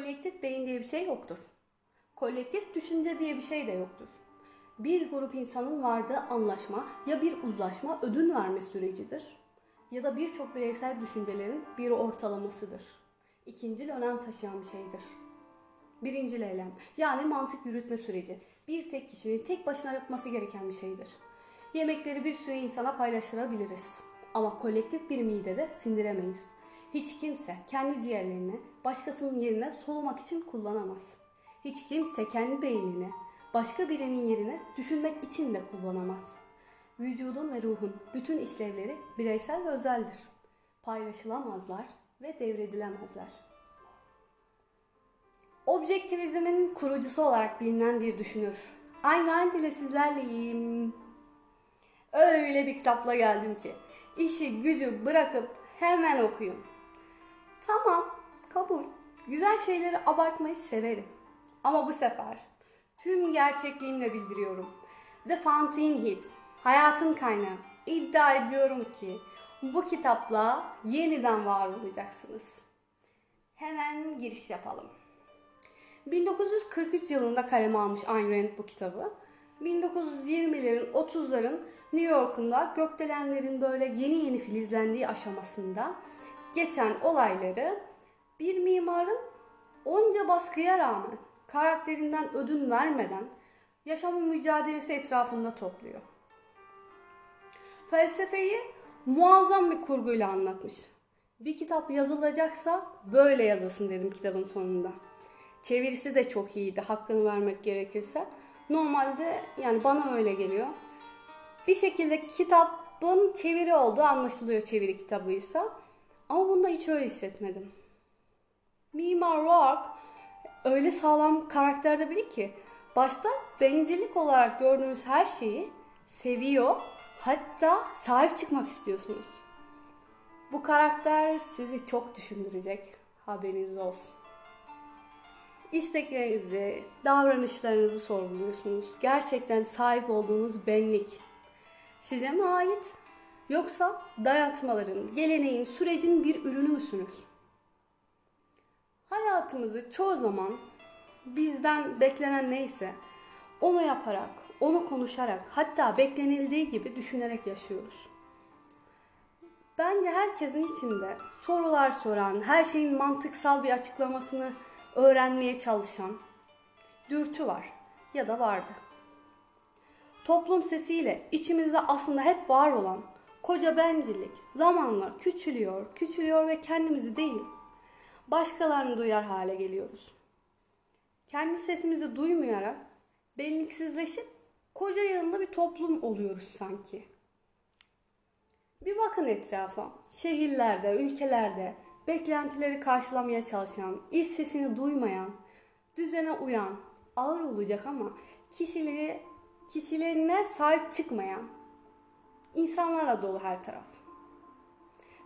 Kolektif beyin diye bir şey yoktur. Kolektif düşünce diye bir şey de yoktur. Bir grup insanın vardığı anlaşma ya bir uzlaşma ödün verme sürecidir ya da birçok bireysel düşüncelerin bir ortalamasıdır. İkincil önem taşıyan bir şeydir. Birinci eylem yani mantık yürütme süreci bir tek kişinin tek başına yapması gereken bir şeydir. Yemekleri bir sürü insana paylaştırabiliriz ama kolektif bir midede sindiremeyiz. Hiç kimse kendi ciğerlerini başkasının yerine solumak için kullanamaz. Hiç kimse kendi beynini başka birinin yerine düşünmek için de kullanamaz. Vücudun ve ruhun bütün işlevleri bireysel ve özeldir. Paylaşılamazlar ve devredilemezler. Objektivizmin kurucusu olarak bilinen bir düşünür. Ayn Rand ile sizlerleyim. Öyle bir kitapla geldim ki işi gücü bırakıp hemen okuyun. Tamam, kabul. Güzel şeyleri abartmayı severim. Ama bu sefer tüm gerçekliğimle bildiriyorum. The Fountainhead, hayatın kaynağı. İddia ediyorum ki bu kitapla yeniden var olacaksınız. Hemen giriş yapalım. 1943 yılında kaleme almış Ayn Rand bu kitabı. 1920'lerin 30'ların New York'unda gökdelenlerin böyle yeni yeni filizlendiği aşamasında geçen olayları bir mimarın onca baskıya rağmen karakterinden ödün vermeden yaşamın mücadelesi etrafında topluyor. Felsefeyi muazzam bir kurguyla anlatmış. Bir kitap yazılacaksa böyle yazılsın dedim kitabın sonunda. Çevirisi de çok iyiydi hakkını vermek gerekirse. Normalde yani bana öyle geliyor. Bir şekilde kitabın çeviri olduğu anlaşılıyor çeviri kitabıysa. Ama bunda hiç öyle hissetmedim. Mimar Rourke öyle sağlam karakterde biri ki başta bencillik olarak gördüğünüz her şeyi seviyor hatta sahip çıkmak istiyorsunuz. Bu karakter sizi çok düşündürecek haberiniz olsun. İsteklerinizi, davranışlarınızı sorguluyorsunuz. Gerçekten sahip olduğunuz benlik size mi ait? Yoksa dayatmaların, geleneğin, sürecin bir ürünü müsünüz? Hayatımızı çoğu zaman bizden beklenen neyse onu yaparak, onu konuşarak, hatta beklenildiği gibi düşünerek yaşıyoruz. Bence herkesin içinde sorular soran, her şeyin mantıksal bir açıklamasını öğrenmeye çalışan dürtü var ya da vardı. Toplum sesiyle içimizde aslında hep var olan koca bencillik zamanla küçülüyor, küçülüyor ve kendimizi değil, başkalarını duyar hale geliyoruz. Kendi sesimizi duymayarak benliksizleşip koca yanında bir toplum oluyoruz sanki. Bir bakın etrafa. Şehirlerde, ülkelerde beklentileri karşılamaya çalışan, iç sesini duymayan, düzene uyan, ağır olacak ama kişiliği, kişilerine sahip çıkmayan insanlarla dolu her taraf.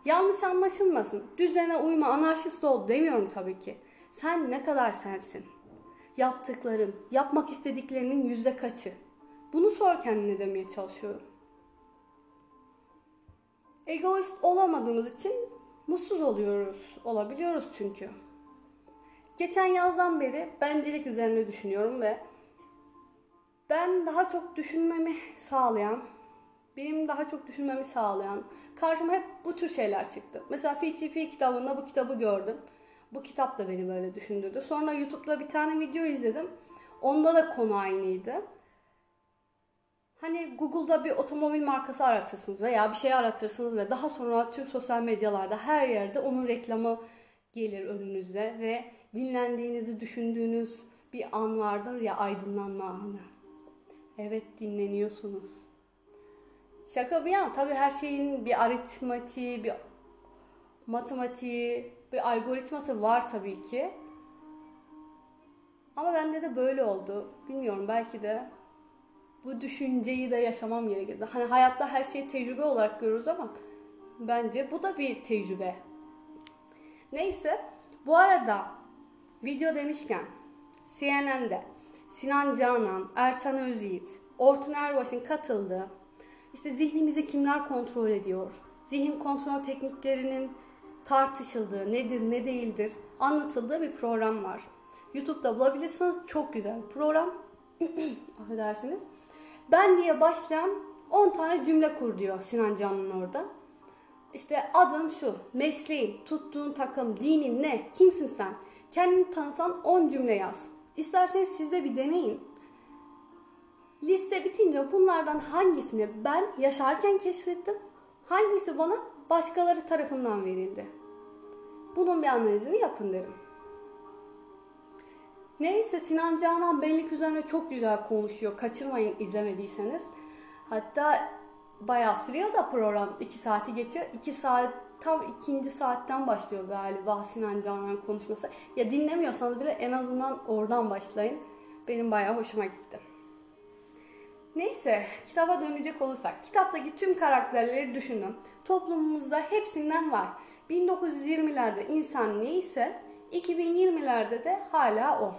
Yanlış anlaşılmasın. Düzene uyma, anarşist ol demiyorum tabii ki. Sen ne kadar sensin? Yaptıkların, yapmak istediklerinin yüzde kaçı? Bunu sor kendine demeye çalışıyorum. Egoist olamadığımız için mutsuz oluyoruz. Olabiliyoruz çünkü. Geçen yazdan beri bencilik üzerine düşünüyorum ve ben daha çok düşünmemi sağlayan, benim daha çok düşünmemi sağlayan, karşıma hep bu tür şeyler çıktı. Mesela FGP kitabında bu kitabı gördüm. Bu kitap da beni böyle düşündürdü. Sonra YouTube'da bir tane video izledim. Onda da konu aynıydı. Hani Google'da bir otomobil markası aratırsınız veya bir şey aratırsınız ve daha sonra tüm sosyal medyalarda her yerde onun reklamı gelir önünüze ve dinlendiğinizi düşündüğünüz bir an vardır ya aydınlanma anı. Evet dinleniyorsunuz. Şaka bir yana tabii her şeyin bir aritmatiği, bir matematiği, bir algoritması var tabii ki. Ama bende de böyle oldu. Bilmiyorum belki de bu düşünceyi de yaşamam gerekirdi. Hani hayatta her şeyi tecrübe olarak görürüz ama bence bu da bir tecrübe. Neyse bu arada video demişken CNN'de Sinan Canan, Ertan Özyiğit, Ortun Erbaş'ın katıldığı işte zihnimizi kimler kontrol ediyor, zihin kontrol tekniklerinin tartışıldığı, nedir ne değildir anlatıldığı bir program var. YouTube'da bulabilirsiniz. Çok güzel bir program. Affedersiniz. Ben diye başlayan 10 tane cümle kur diyor Sinan Can'ın orada. İşte adım şu, mesleğin, tuttuğun takım, dinin ne, kimsin sen? Kendini tanıtan 10 cümle yaz. İsterseniz siz de bir deneyin. Liste bitince bunlardan hangisini ben yaşarken keşfettim, hangisi bana başkaları tarafından verildi. Bunun bir analizini yapın derim. Neyse Sinan Canan bellik üzerine çok güzel konuşuyor. Kaçırmayın izlemediyseniz. Hatta bayağı sürüyor da program. 2 saati geçiyor. 2 saat tam ikinci saatten başlıyor galiba Sinan Canan konuşması. Ya dinlemiyorsanız bile en azından oradan başlayın. Benim bayağı hoşuma gitti. Neyse kitaba dönecek olursak. Kitaptaki tüm karakterleri düşünün. Toplumumuzda hepsinden var. 1920'lerde insan neyse 2020'lerde de hala o.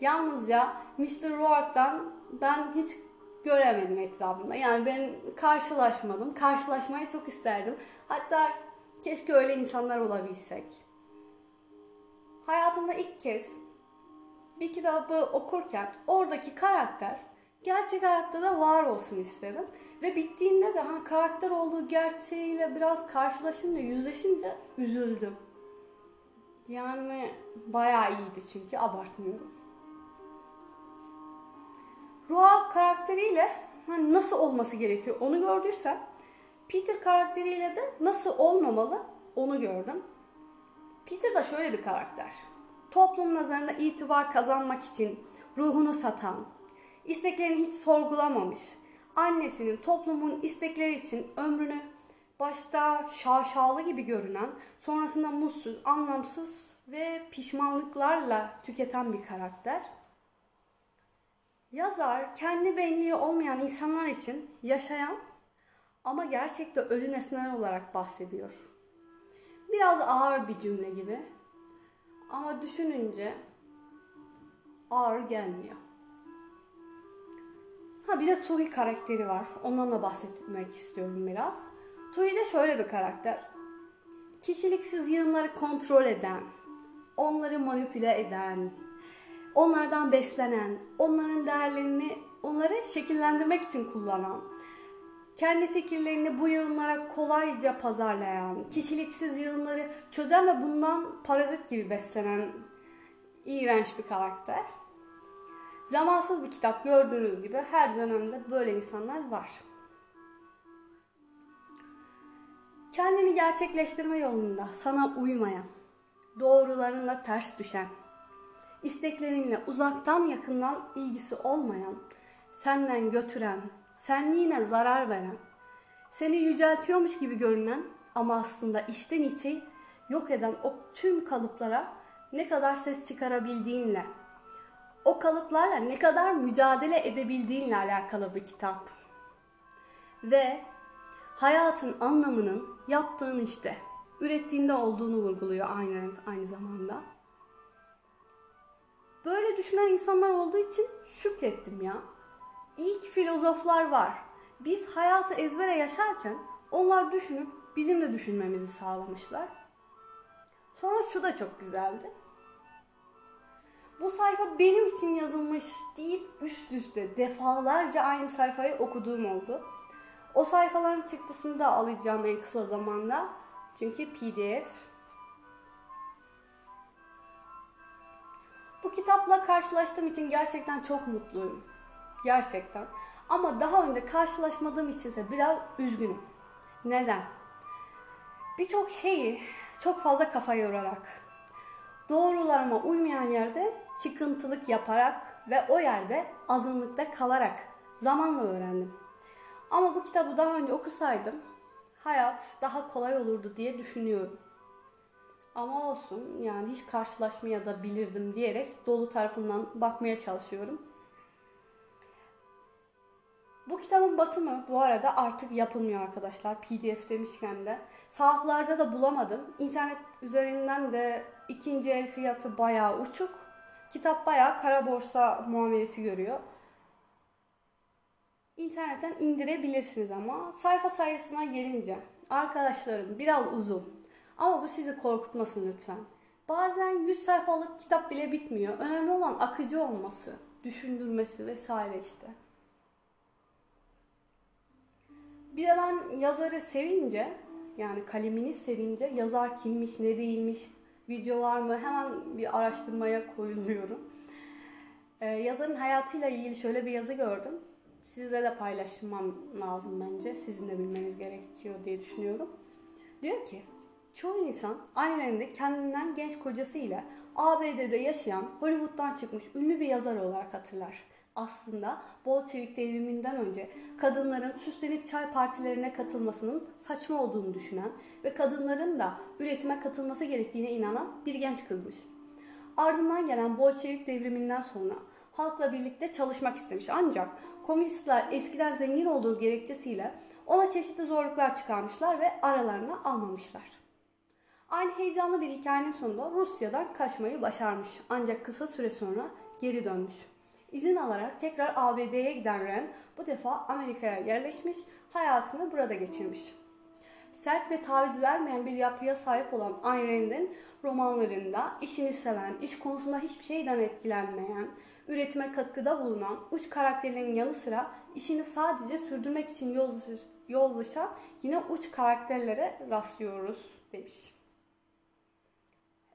Yalnızca Mr. Rourke'dan ben hiç göremedim etrafımda. Yani ben karşılaşmadım. Karşılaşmayı çok isterdim. Hatta keşke öyle insanlar olabilsek. Hayatımda ilk kez bir kitabı okurken oradaki karakter gerçek hayatta da var olsun istedim. Ve bittiğinde de hani karakter olduğu gerçeğiyle biraz karşılaşınca, yüzleşince üzüldüm. Yani bayağı iyiydi çünkü abartmıyorum. Roa karakteriyle hani nasıl olması gerekiyor onu gördüysem Peter karakteriyle de nasıl olmamalı onu gördüm. Peter da şöyle bir karakter. Toplum nazarında itibar kazanmak için ruhunu satan, isteklerini hiç sorgulamamış, annesinin toplumun istekleri için ömrünü başta şaşalı gibi görünen, sonrasında mutsuz, anlamsız ve pişmanlıklarla tüketen bir karakter. Yazar kendi benliği olmayan insanlar için yaşayan ama gerçekte ölü nesneler olarak bahsediyor. Biraz ağır bir cümle gibi ama düşününce ağır gelmiyor. Ha bir de Tuhi karakteri var. Ondan da bahsetmek istiyorum biraz. Tuhi de şöyle bir karakter. Kişiliksiz yığınları kontrol eden, onları manipüle eden, onlardan beslenen, onların değerlerini onları şekillendirmek için kullanan, kendi fikirlerini bu yığınlara kolayca pazarlayan, kişiliksiz yığınları çözen ve bundan parazit gibi beslenen iğrenç bir karakter. Zamansız bir kitap gördüğünüz gibi her dönemde böyle insanlar var. Kendini gerçekleştirme yolunda sana uymayan, doğrularınla ters düşen, isteklerinle uzaktan yakından ilgisi olmayan, senden götüren, senliğine zarar veren, seni yüceltiyormuş gibi görünen ama aslında içten içe yok eden o tüm kalıplara ne kadar ses çıkarabildiğinle, o kalıplarla ne kadar mücadele edebildiğinle alakalı bir kitap. Ve hayatın anlamının yaptığın işte, ürettiğinde olduğunu vurguluyor aynı, aynı zamanda. Böyle düşünen insanlar olduğu için şükrettim ya. İlk filozoflar var. Biz hayatı ezbere yaşarken onlar düşünüp bizim de düşünmemizi sağlamışlar. Sonra şu da çok güzeldi. Bu sayfa benim için yazılmış deyip üst üste defalarca aynı sayfayı okuduğum oldu. O sayfaların çıktısını da alacağım en kısa zamanda. Çünkü PDF. Bu kitapla karşılaştığım için gerçekten çok mutluyum. Gerçekten. Ama daha önce karşılaşmadığım için ise biraz üzgünüm. Neden? Birçok şeyi çok fazla kafa yorarak, doğrularıma uymayan yerde çıkıntılık yaparak ve o yerde azınlıkta kalarak zamanla öğrendim. Ama bu kitabı daha önce okusaydım hayat daha kolay olurdu diye düşünüyorum. Ama olsun yani hiç karşılaşmaya da bilirdim diyerek dolu tarafından bakmaya çalışıyorum. Bu kitabın basımı bu arada artık yapılmıyor arkadaşlar. PDF demişken de. Sahaflarda da bulamadım. İnternet üzerinden de ikinci el fiyatı bayağı uçuk. Kitap bayağı kara borsa muamelesi görüyor. İnternetten indirebilirsiniz ama sayfa sayısına gelince arkadaşlarım biraz uzun. Ama bu sizi korkutmasın lütfen. Bazen 100 sayfalık kitap bile bitmiyor. Önemli olan akıcı olması, düşündürmesi vesaire işte. Bir de ben yazarı sevince, yani kalemini sevince yazar kimmiş, ne değilmiş, video var mı hemen bir araştırmaya koyuluyorum. Ee, yazarın hayatıyla ilgili şöyle bir yazı gördüm. Sizle de paylaşmam lazım bence. Sizin de bilmeniz gerekiyor diye düşünüyorum. Diyor ki, çoğu insan Ayn Rand'i kendinden genç kocasıyla ABD'de yaşayan Hollywood'dan çıkmış ünlü bir yazar olarak hatırlar. Aslında Bolşevik devriminden önce kadınların süslenip çay partilerine katılmasının saçma olduğunu düşünen ve kadınların da üretime katılması gerektiğine inanan bir genç kızmış. Ardından gelen Bolşevik devriminden sonra halkla birlikte çalışmak istemiş. Ancak komünistler eskiden zengin olduğu gerekçesiyle ona çeşitli zorluklar çıkarmışlar ve aralarına almamışlar. Aynı heyecanlı bir hikayenin sonunda Rusya'dan kaçmayı başarmış. Ancak kısa süre sonra geri dönmüş. İzin alarak tekrar ABD'ye giden Ren bu defa Amerika'ya yerleşmiş, hayatını burada geçirmiş. Sert ve taviz vermeyen bir yapıya sahip olan Ayn Rand'in romanlarında işini seven, iş konusunda hiçbir şeyden etkilenmeyen, üretime katkıda bulunan uç karakterlerin yanı sıra işini sadece sürdürmek için yollaşan yine uç karakterlere rastlıyoruz demiş.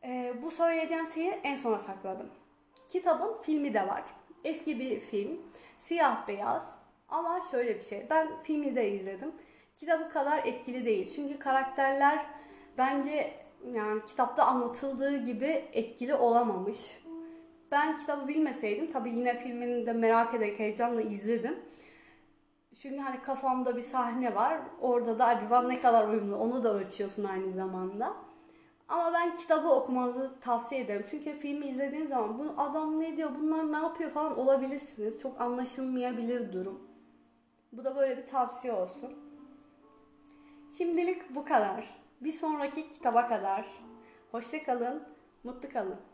Ee, bu söyleyeceğim şeyi en sona sakladım. Kitabın filmi de var. Eski bir film. Siyah beyaz. Ama şöyle bir şey. Ben filmi de izledim. Kitabı kadar etkili değil. Çünkü karakterler bence yani kitapta anlatıldığı gibi etkili olamamış. Ben kitabı bilmeseydim tabii yine filmini de merak ederek heyecanla izledim. Çünkü hani kafamda bir sahne var. Orada da acaba ne kadar uyumlu onu da ölçüyorsun aynı zamanda. Ama ben kitabı okumanızı tavsiye ederim. Çünkü filmi izlediğiniz zaman bu adam ne diyor, bunlar ne yapıyor falan olabilirsiniz. Çok anlaşılmayabilir durum. Bu da böyle bir tavsiye olsun. Şimdilik bu kadar. Bir sonraki kitaba kadar. Hoşça kalın, mutlu kalın.